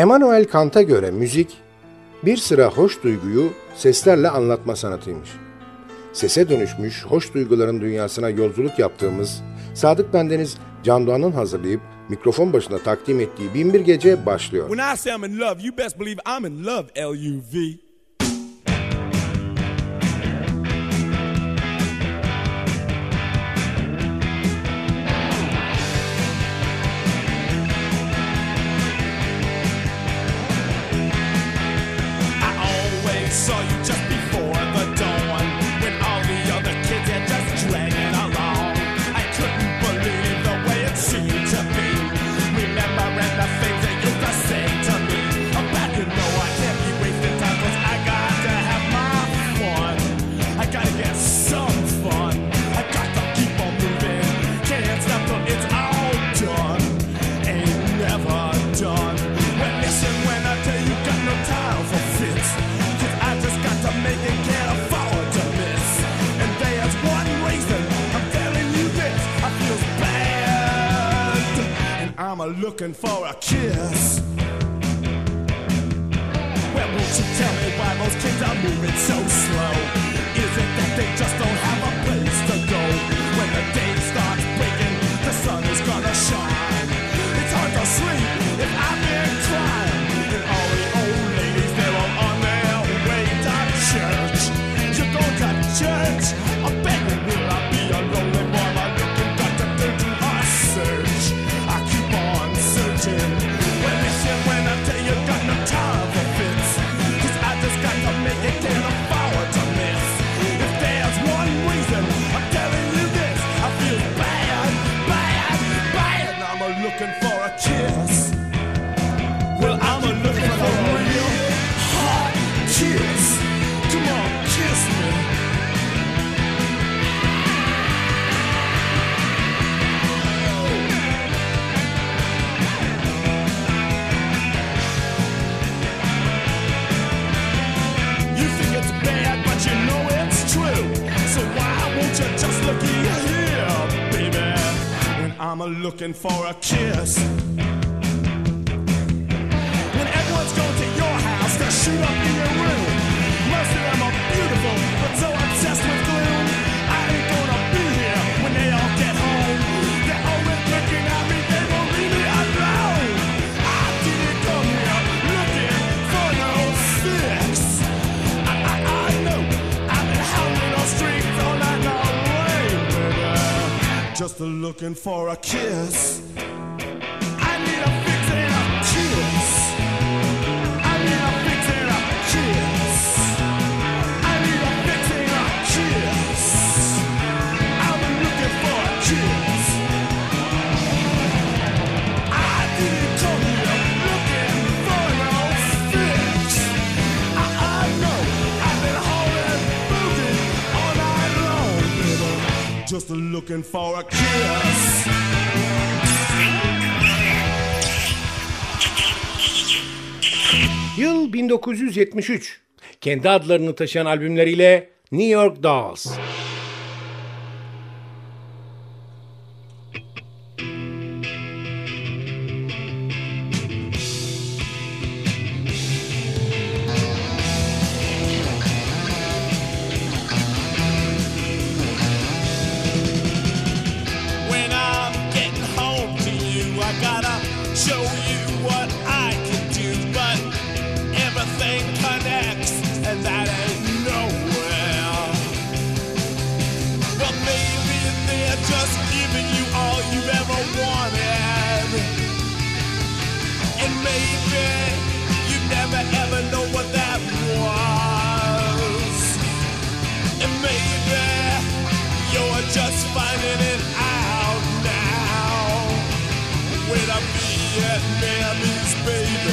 Emmanuel Kant'a göre müzik, bir sıra hoş duyguyu seslerle anlatma sanatıymış. Sese dönüşmüş hoş duyguların dünyasına yolculuk yaptığımız Sadık Bendeniz Can Doğan'ın hazırlayıp mikrofon başına takdim ettiği Binbir Gece başlıyor. When I say I'm in love, you best believe I'm in love, L-U-V. I'm a looking for a kiss. Well, won't you tell me why most kids are moving so slow? Is it that they just don't have looking for a kiss. looking for a kiss. Yıl 1973. Kendi adlarını taşıyan albümleriyle New York Dolls. madness, baby.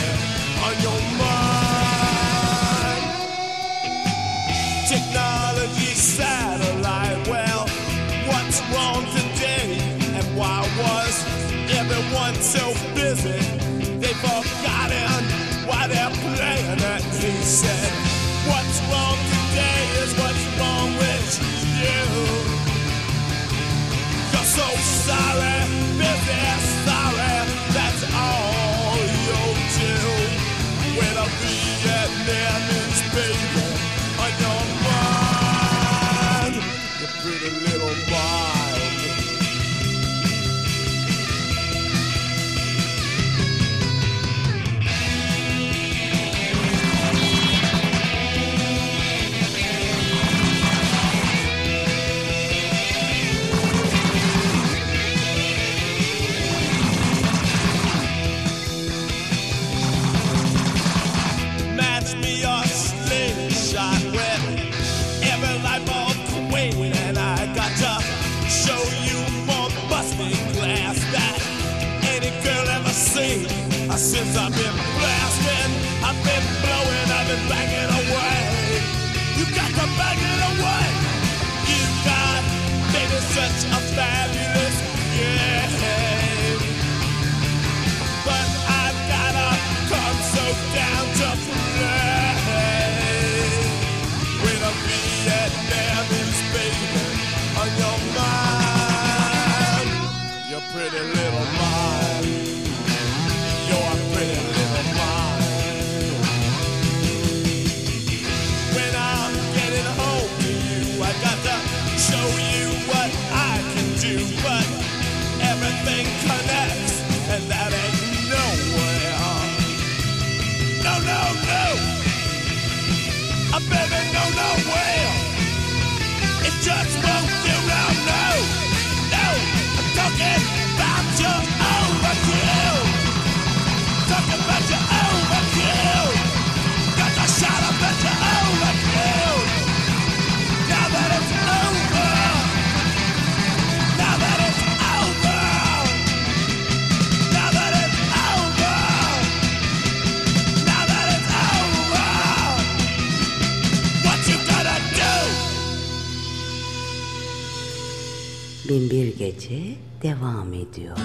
bin bir gece devam ediyor.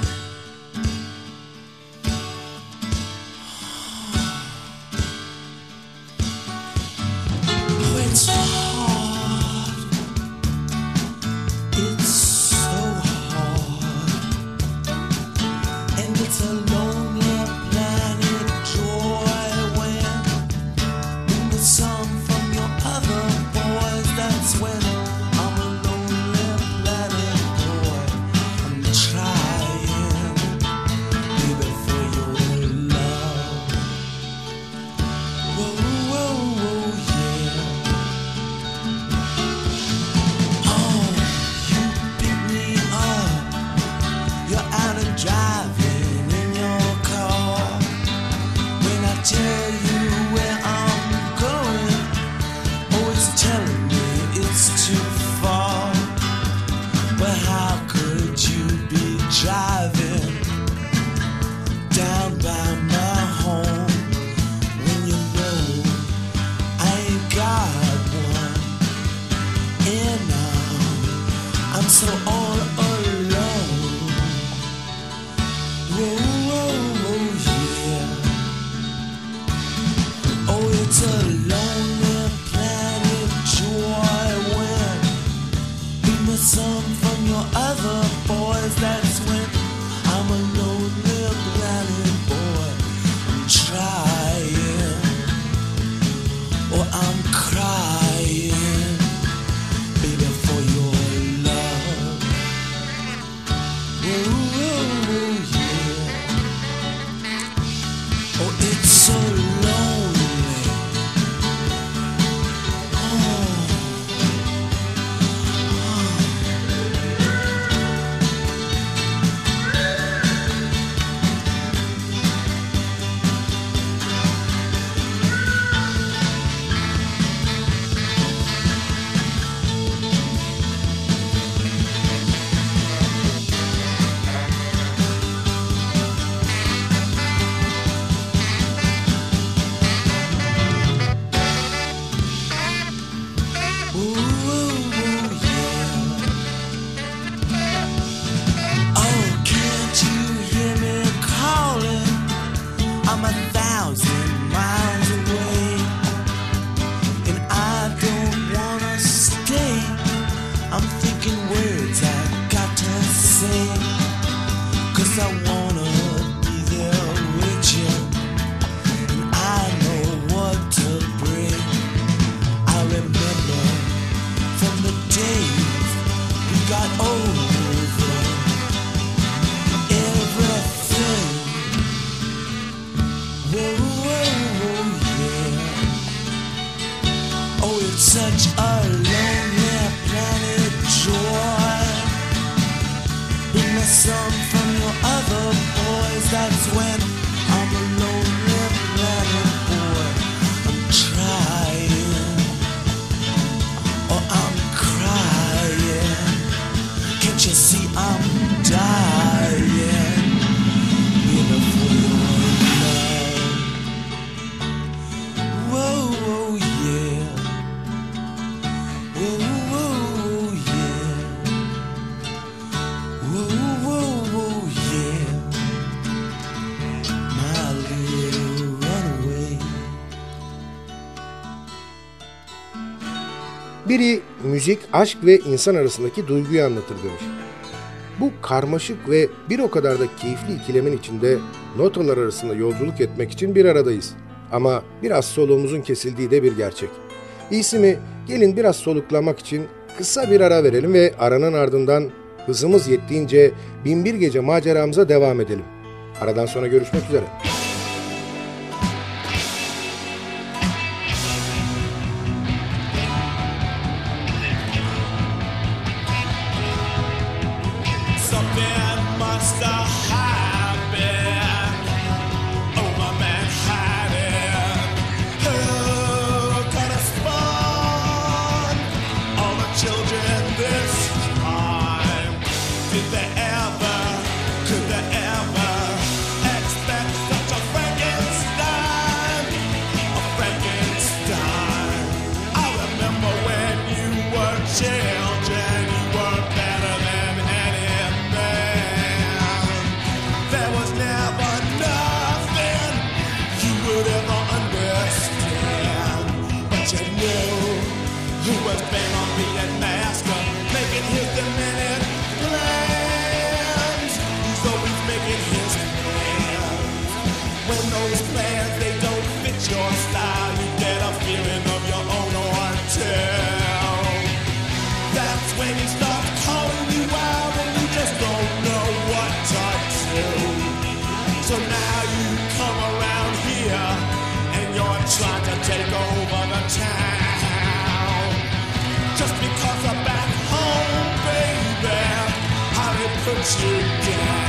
müzik, aşk ve insan arasındaki duyguyu anlatır demiş. Bu karmaşık ve bir o kadar da keyifli ikilemin içinde notalar arasında yolculuk etmek için bir aradayız. Ama biraz soluğumuzun kesildiği de bir gerçek. İyisi mi gelin biraz soluklanmak için kısa bir ara verelim ve aranın ardından hızımız yettiğince binbir gece maceramıza devam edelim. Aradan sonra görüşmek üzere. You down.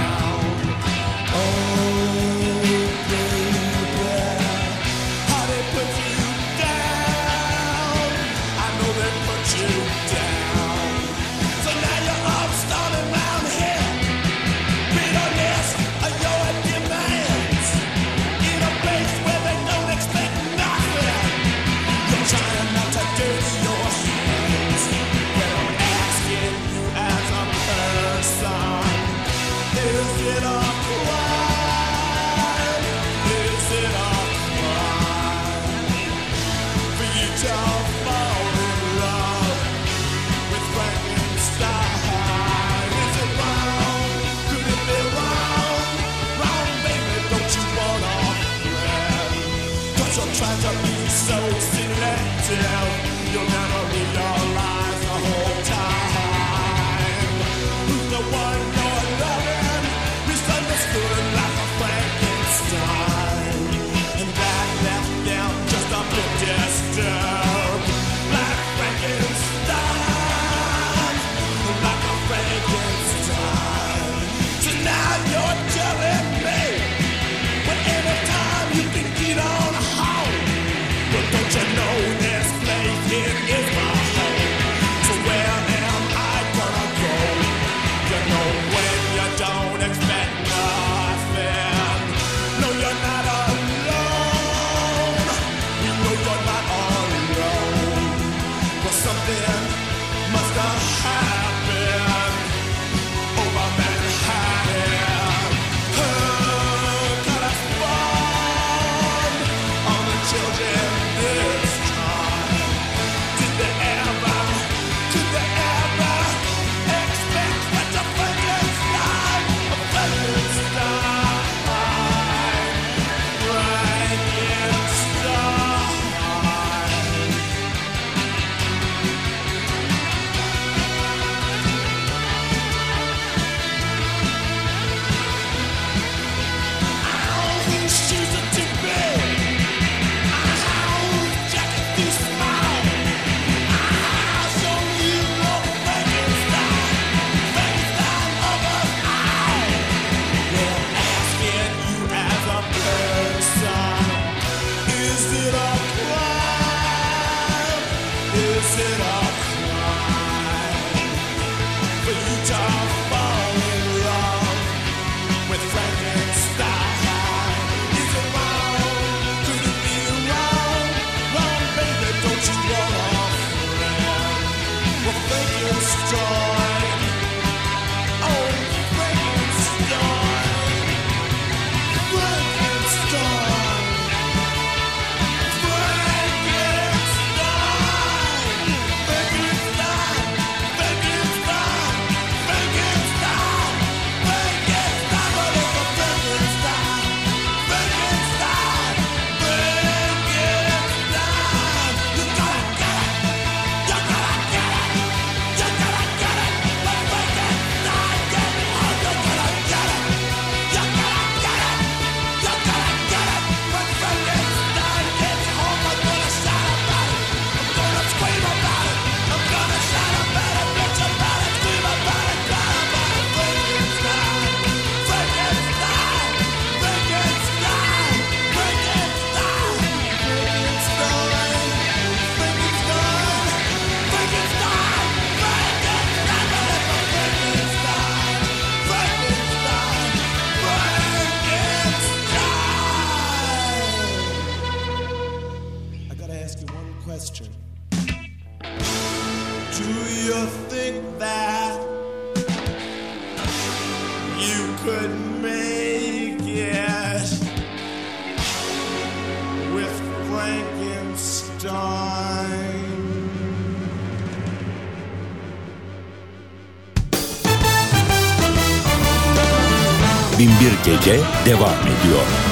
that I cry. Ülke devam ediyor.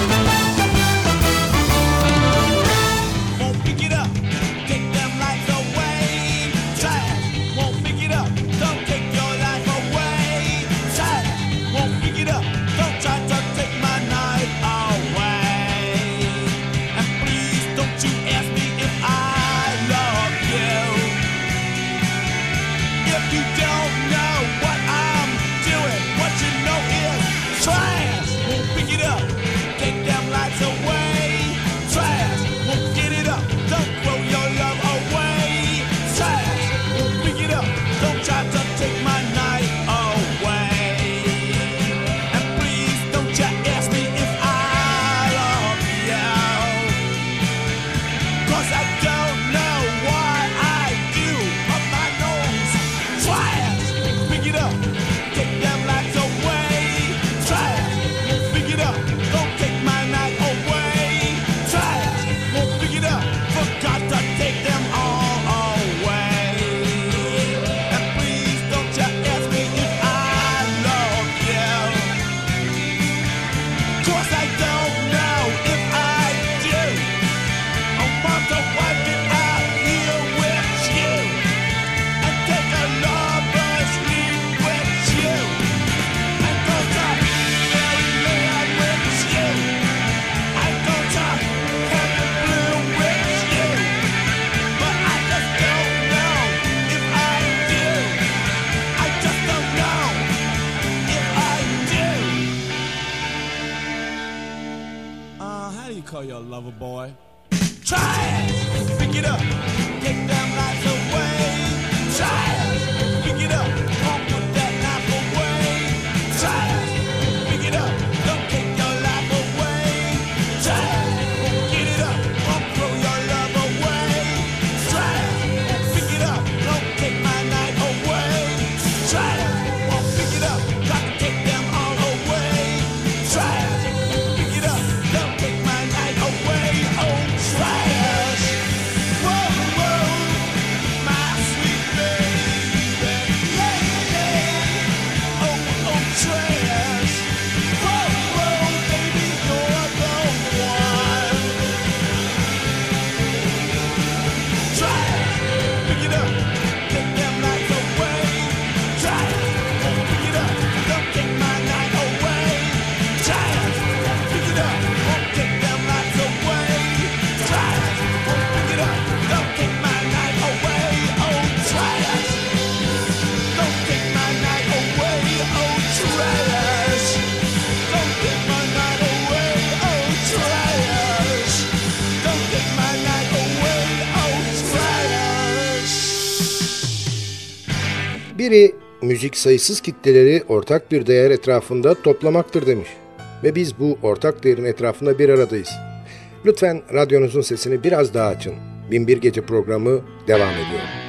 müzik sayısız kitleleri ortak bir değer etrafında toplamaktır demiş. Ve biz bu ortak değerin etrafında bir aradayız. Lütfen radyonuzun sesini biraz daha açın. Binbir Gece programı devam ediyor.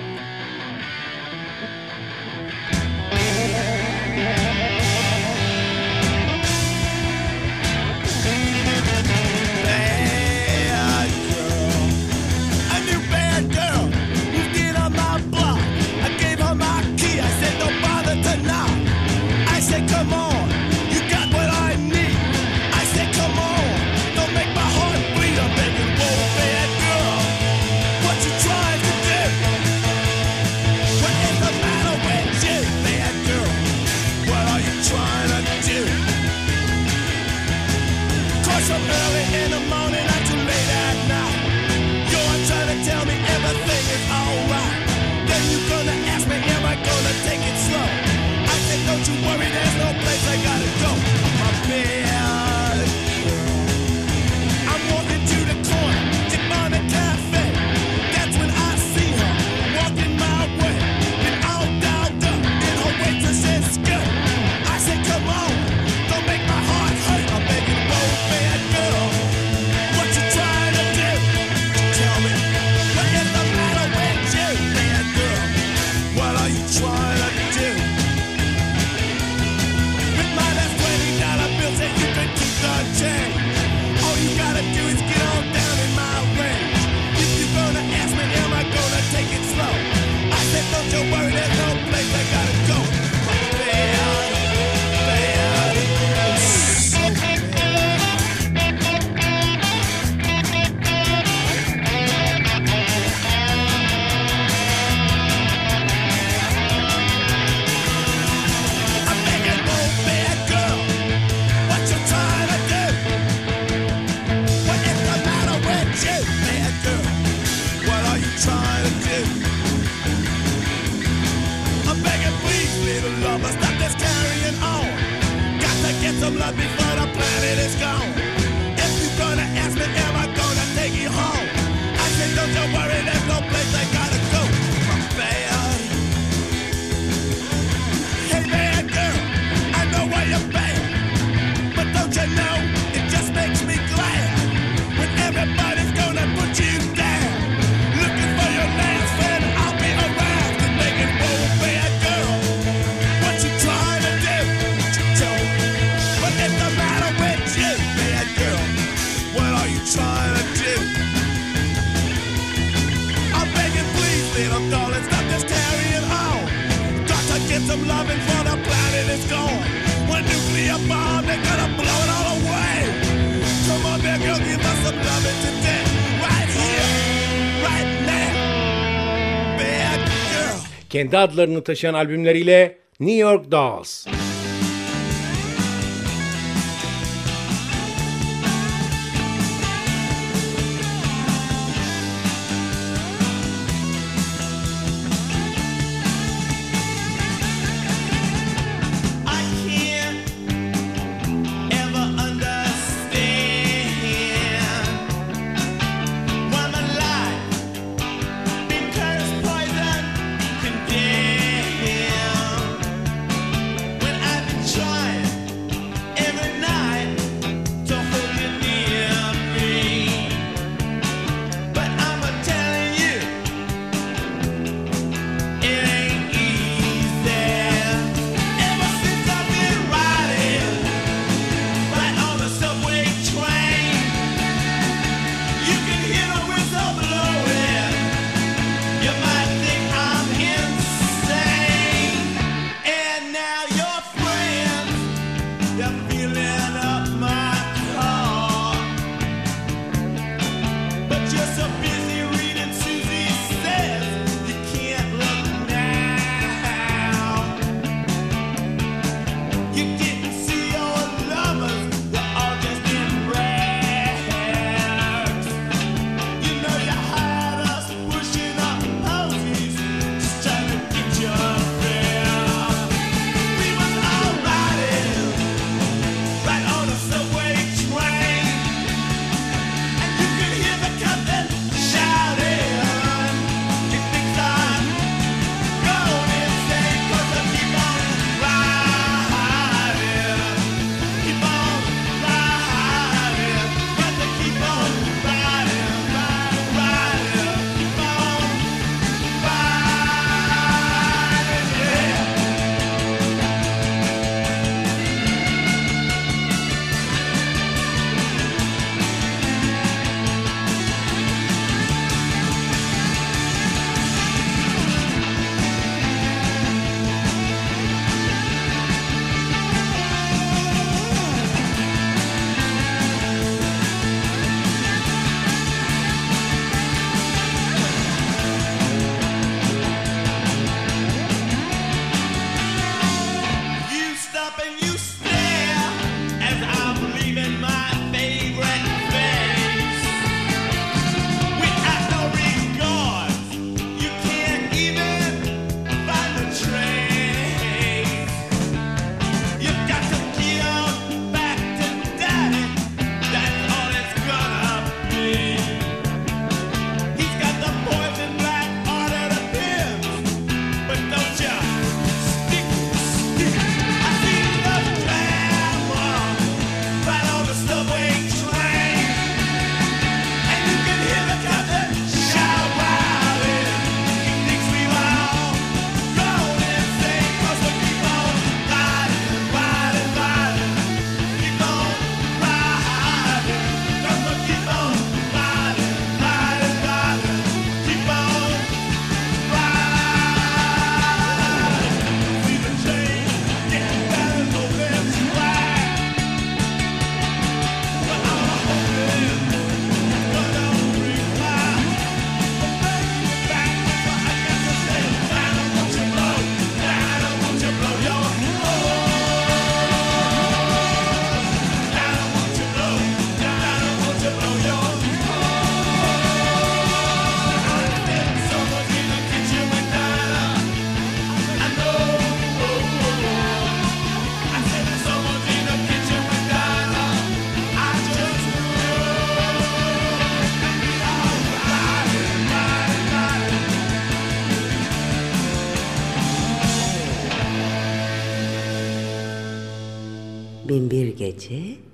Kendi adlarını taşıyan albümleriyle New York Dolls.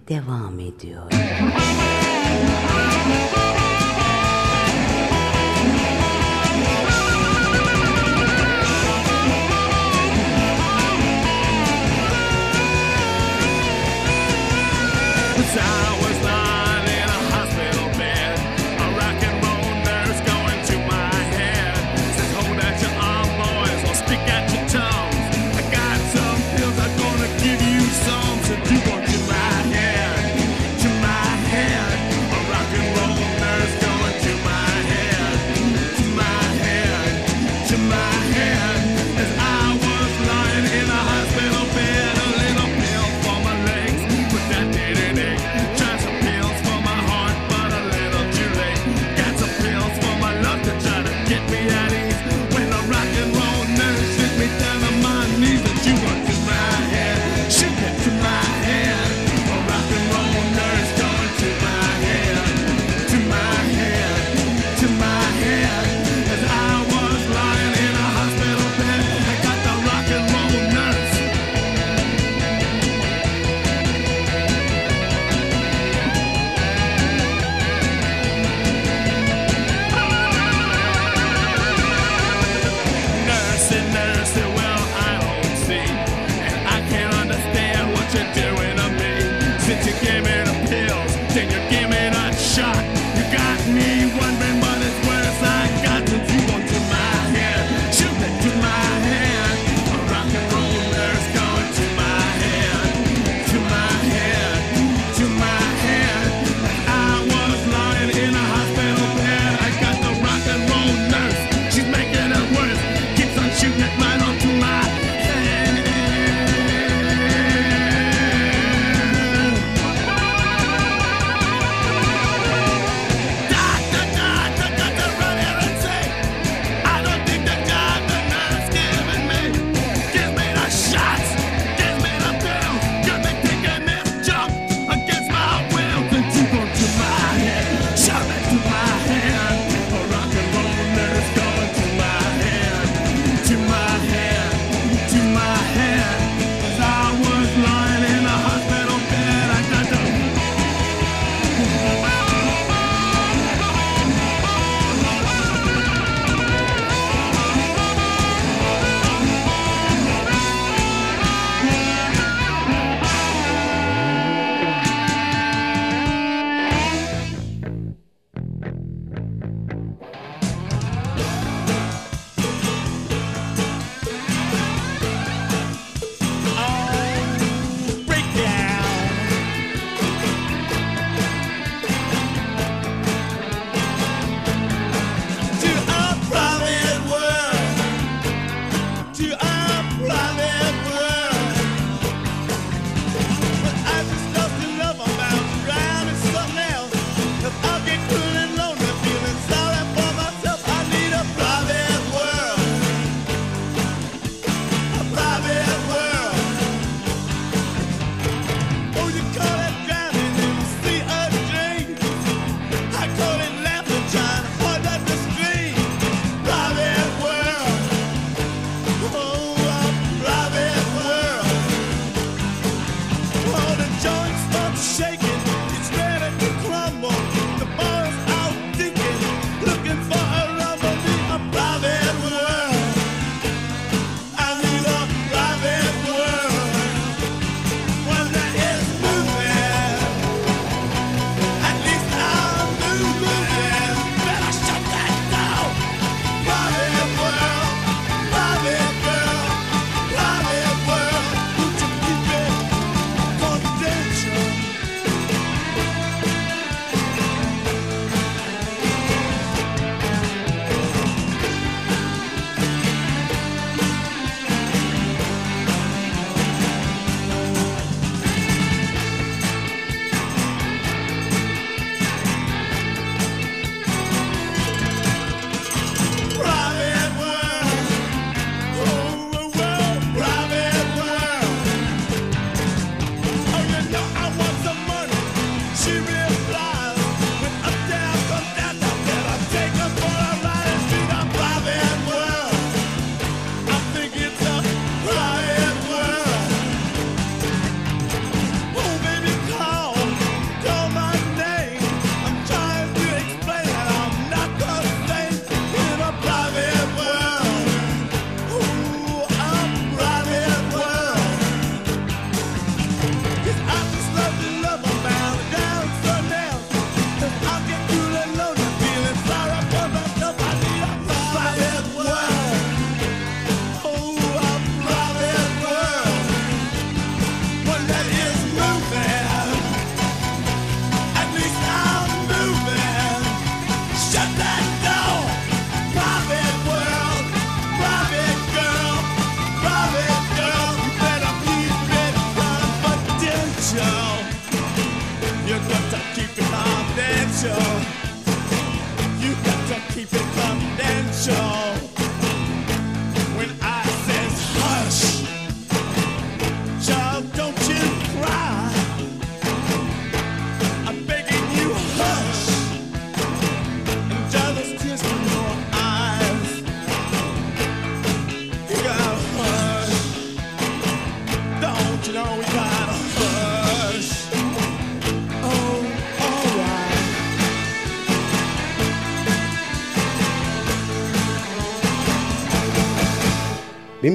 Devam ediyor.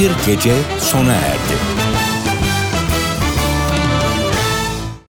Binbir Gece sona erdi.